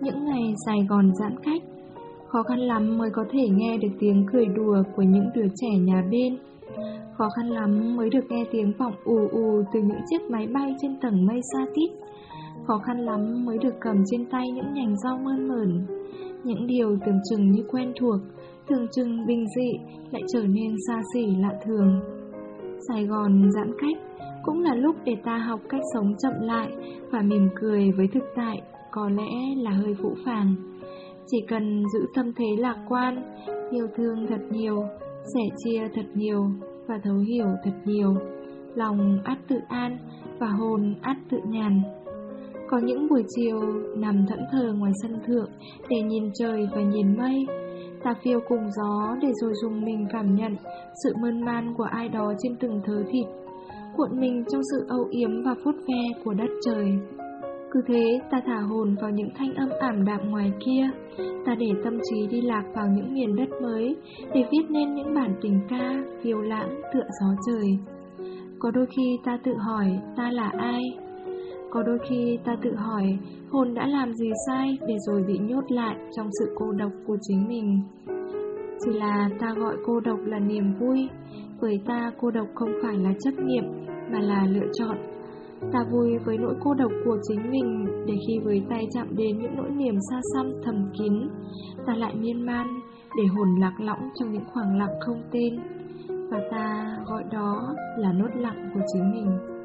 Những ngày Sài Gòn giãn cách, khó khăn lắm mới có thể nghe được tiếng cười đùa của những đứa trẻ nhà bên. Khó khăn lắm mới được nghe tiếng vọng ù ù từ những chiếc máy bay trên tầng mây xa tít. Khó khăn lắm mới được cầm trên tay những nhành rau mơn mởn. Những điều tưởng chừng như quen thuộc, tưởng chừng bình dị lại trở nên xa xỉ lạ thường. Sài Gòn giãn cách cũng là lúc để ta học cách sống chậm lại và mỉm cười với thực tại có lẽ là hơi phũ phàng. Chỉ cần giữ tâm thế lạc quan, yêu thương thật nhiều, sẻ chia thật nhiều và thấu hiểu thật nhiều, lòng át tự an và hồn át tự nhàn. Có những buổi chiều nằm thẫn thờ ngoài sân thượng để nhìn trời và nhìn mây, ta phiêu cùng gió để rồi dùng mình cảm nhận sự mơn man của ai đó trên từng thớ thịt, cuộn mình trong sự âu yếm và phút ve của đất trời. Cứ thế, ta thả hồn vào những thanh âm ảm đạm ngoài kia. Ta để tâm trí đi lạc vào những miền đất mới, Để viết nên những bản tình ca, phiêu lãng, tựa gió trời. Có đôi khi ta tự hỏi, ta là ai? Có đôi khi ta tự hỏi, hồn đã làm gì sai để rồi bị nhốt lại trong sự cô độc của chính mình? Chỉ là ta gọi cô độc là niềm vui với ta, cô độc không phải là chấp niệm mà là lựa chọn. Ta vui với nỗi cô độc của chính mình, Để khi với tay chạm đến những nỗi niềm xa xăm, thầm kín, Ta lại miên man, Để hồn lạc lõng trong những khoảng lặng không tên. Và ta gọi đó là nốt lặng của chính mình.